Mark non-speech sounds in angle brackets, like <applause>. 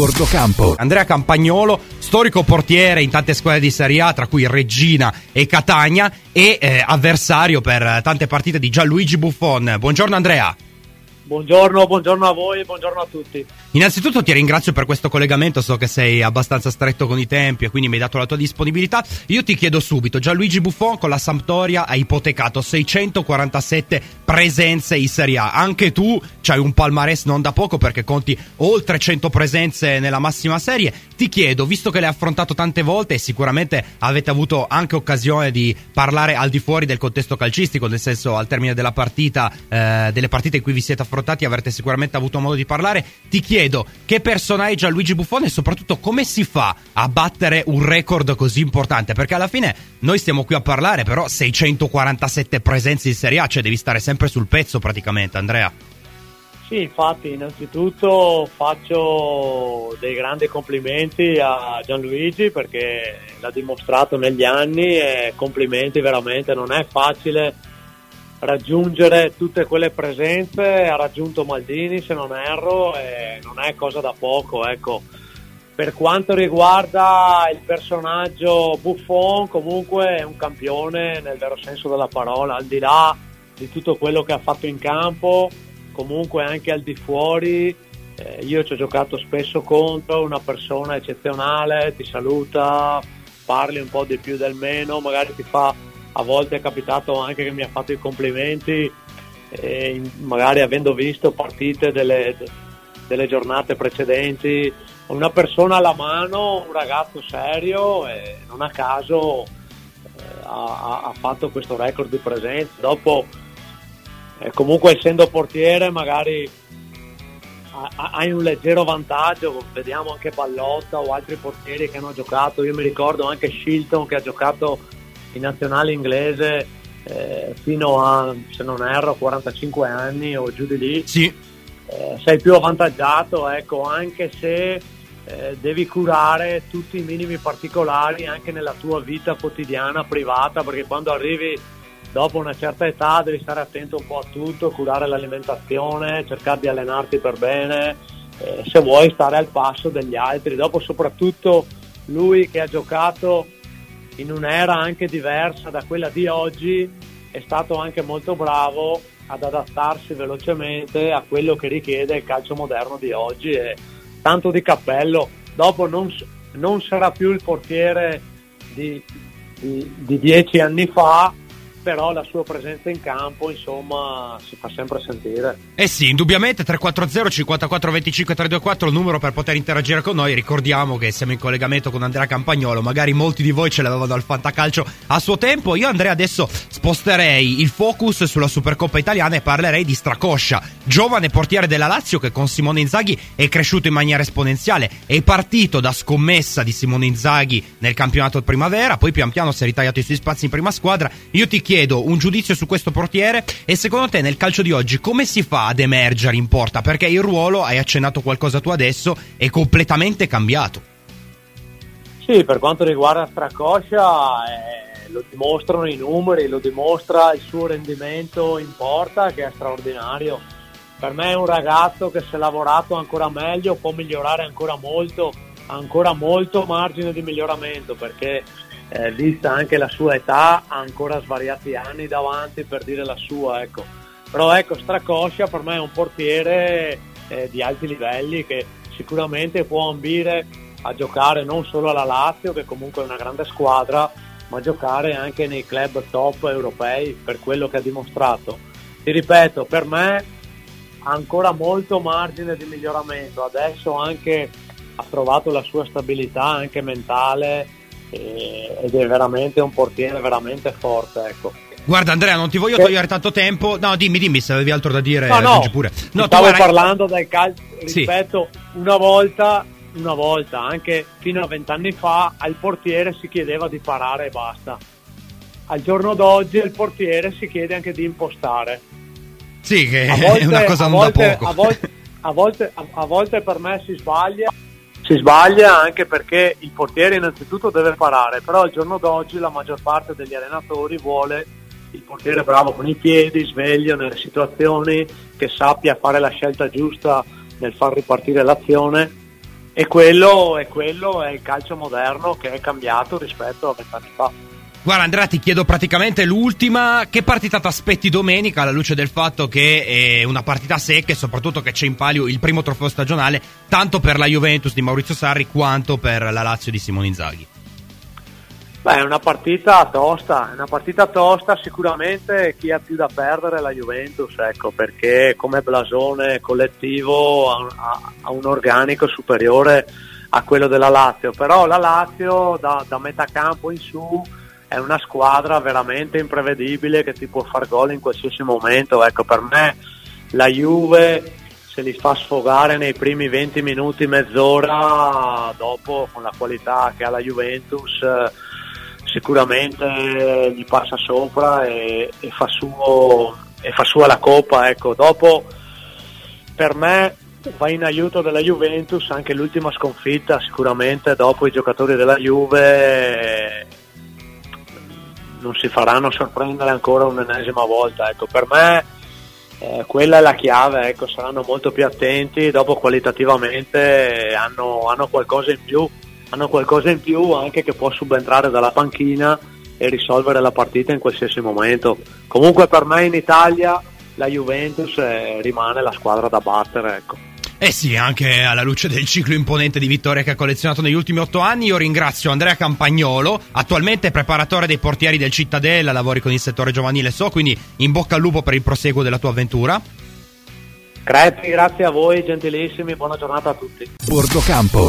bordo campo. Andrea Campagnolo, storico portiere in tante squadre di Serie A, tra cui Regina e Catania, e eh, avversario per tante partite di Gianluigi Buffon. Buongiorno Andrea. Buongiorno, buongiorno a voi buongiorno a tutti. Innanzitutto ti ringrazio per questo collegamento, so che sei abbastanza stretto con i tempi e quindi mi hai dato la tua disponibilità. Io ti chiedo subito, Gianluigi Buffon con la Sampdoria ha ipotecato 647 presenze in Serie A. Anche tu c'hai un palmarès non da poco perché conti oltre 100 presenze nella massima serie. Ti chiedo, visto che l'hai affrontato tante volte e sicuramente avete avuto anche occasione di parlare al di fuori del contesto calcistico, nel senso al termine della partita, eh, delle partite in cui vi siete affrontati avrete sicuramente avuto modo di parlare, ti chiedo che personaggio è Luigi Buffone e soprattutto come si fa a battere un record così importante, perché alla fine noi stiamo qui a parlare, però 647 presenze in Serie A, cioè devi stare sempre sul pezzo praticamente, Andrea. Sì, infatti, innanzitutto faccio dei grandi complimenti a Gianluigi perché l'ha dimostrato negli anni e complimenti veramente, non è facile raggiungere tutte quelle presenze, ha raggiunto Maldini se non erro e non è cosa da poco, ecco. Per quanto riguarda il personaggio Buffon, comunque è un campione nel vero senso della parola, al di là di tutto quello che ha fatto in campo, comunque anche al di fuori, eh, io ci ho giocato spesso contro, una persona eccezionale, ti saluta, parli un po' di più del meno, magari ti fa, a volte è capitato anche che mi ha fatto i complimenti, eh, magari avendo visto partite delle, delle giornate precedenti, una persona alla mano, un ragazzo serio e non a caso eh, ha, ha, fatto questo record di presenza. Dopo eh, comunque essendo portiere magari hai un leggero vantaggio, vediamo anche Pallotta o altri portieri che hanno giocato, io mi ricordo anche Shilton che ha giocato in nazionale inglese eh, fino a, se non erro, 45 anni o giù di lì. Sì. Eh, sei più avvantaggiato, ecco, anche se eh, devi curare tutti i minimi particolari anche nella tua vita quotidiana, privata, perché quando arrivi dopo una certa età devi stare attento un po' a tutto, curare l'alimentazione, cercare di allenarti per bene, eh, se vuoi stare al passo degli altri. Dopo soprattutto lui che ha giocato in un'era anche diversa da quella di oggi è stato anche molto bravo ad adattarsi velocemente a quello che richiede il calcio moderno di oggi e tanto di cappello. Dopo non, non sarà più il portiere di, di, di dieci anni fa, però la sua presenza in campo insomma si fa sempre sentire. Eh sì indubbiamente 340 54 25 324 il numero per poter interagire con noi. Ricordiamo che siamo in collegamento con Andrea Campagnolo magari molti di voi ce l'avevano al fantacalcio a suo tempo. Io Andrea adesso sposterei il focus sulla Supercoppa italiana e parlerei di Stracoscia giovane portiere della Lazio che con Simone Inzaghi è cresciuto in maniera esponenziale è partito da scommessa di Simone Inzaghi nel campionato primavera poi pian piano si è ritagliato i suoi spazi in prima squadra. Io ti chiedo un giudizio su questo portiere e secondo te nel calcio di oggi come si fa ad emergere in porta? Perché il ruolo, hai accennato qualcosa tu adesso, è completamente cambiato. Sì, per quanto riguarda Stracoscia eh, lo dimostrano i numeri, lo dimostra il suo rendimento in porta che è straordinario. Per me è un ragazzo che se lavorato ancora meglio può migliorare ancora molto, ancora molto margine di miglioramento perché eh, vista anche la sua età, ha ancora svariati anni davanti per dire la sua. Ecco. Però ecco, Stracoscia per me è un portiere eh, di alti livelli che sicuramente può ambire a giocare non solo alla Lazio, che comunque è una grande squadra, ma giocare anche nei club top europei per quello che ha dimostrato. Ti ripeto, per me ha ancora molto margine di miglioramento, adesso anche ha trovato la sua stabilità anche mentale ed è veramente un portiere veramente forte. Ecco. Guarda Andrea, non ti voglio che... togliere tanto tempo. No, dimmi, dimmi se avevi altro da dire. No, no, pure. no stavo guarda... parlando del calcio. Rispetto, sì. una volta, una volta, anche fino a vent'anni fa, al portiere si chiedeva di parare e basta. Al giorno d'oggi il portiere si chiede anche di impostare. Sì, che volte, <laughs> è una cosa non da poco. A volte, a volte, a volte per me si sbaglia si sbaglia anche perché il portiere innanzitutto deve parare, però al giorno d'oggi la maggior parte degli allenatori vuole il portiere bravo con i piedi, sveglio nelle situazioni, che sappia fare la scelta giusta nel far ripartire l'azione e quello, e quello è il calcio moderno che è cambiato rispetto a vent'anni fa. Guarda Andrea ti chiedo praticamente l'ultima, che partita ti aspetti domenica alla luce del fatto che è una partita secca e soprattutto che c'è in palio il primo trofeo stagionale tanto per la Juventus di Maurizio Sarri quanto per la Lazio di Simone Inzaghi? Beh, è una partita tosta, è una partita tosta, sicuramente chi ha più da perdere è la Juventus, ecco, perché come blasone collettivo ha, ha un organico superiore a quello della Lazio, però la Lazio da, da metà campo in su è una squadra veramente imprevedibile che ti può far gol in qualsiasi momento, ecco, per me la Juve se li fa sfogare nei primi 20 minuti, mezz'ora, dopo con la qualità che ha la Juventus sicuramente gli passa sopra e, e, fa, suo, e fa sua la coppa. Ecco. Dopo per me va in aiuto della Juventus anche l'ultima sconfitta, sicuramente dopo i giocatori della Juve non si faranno sorprendere ancora un'ennesima volta. Ecco, per me eh, quella è la chiave, ecco, saranno molto più attenti, dopo qualitativamente hanno, hanno qualcosa in più hanno qualcosa in più anche che può subentrare dalla panchina e risolvere la partita in qualsiasi momento. Comunque per me in Italia la Juventus eh, rimane la squadra da battere. Ecco. Eh sì, anche alla luce del ciclo imponente di vittorie che ha collezionato negli ultimi otto anni, io ringrazio Andrea Campagnolo, attualmente preparatore dei portieri del Cittadella, lavori con il settore giovanile so, quindi in bocca al lupo per il proseguo della tua avventura. Crepi, grazie a voi, gentilissimi, buona giornata a tutti. Bordo Campo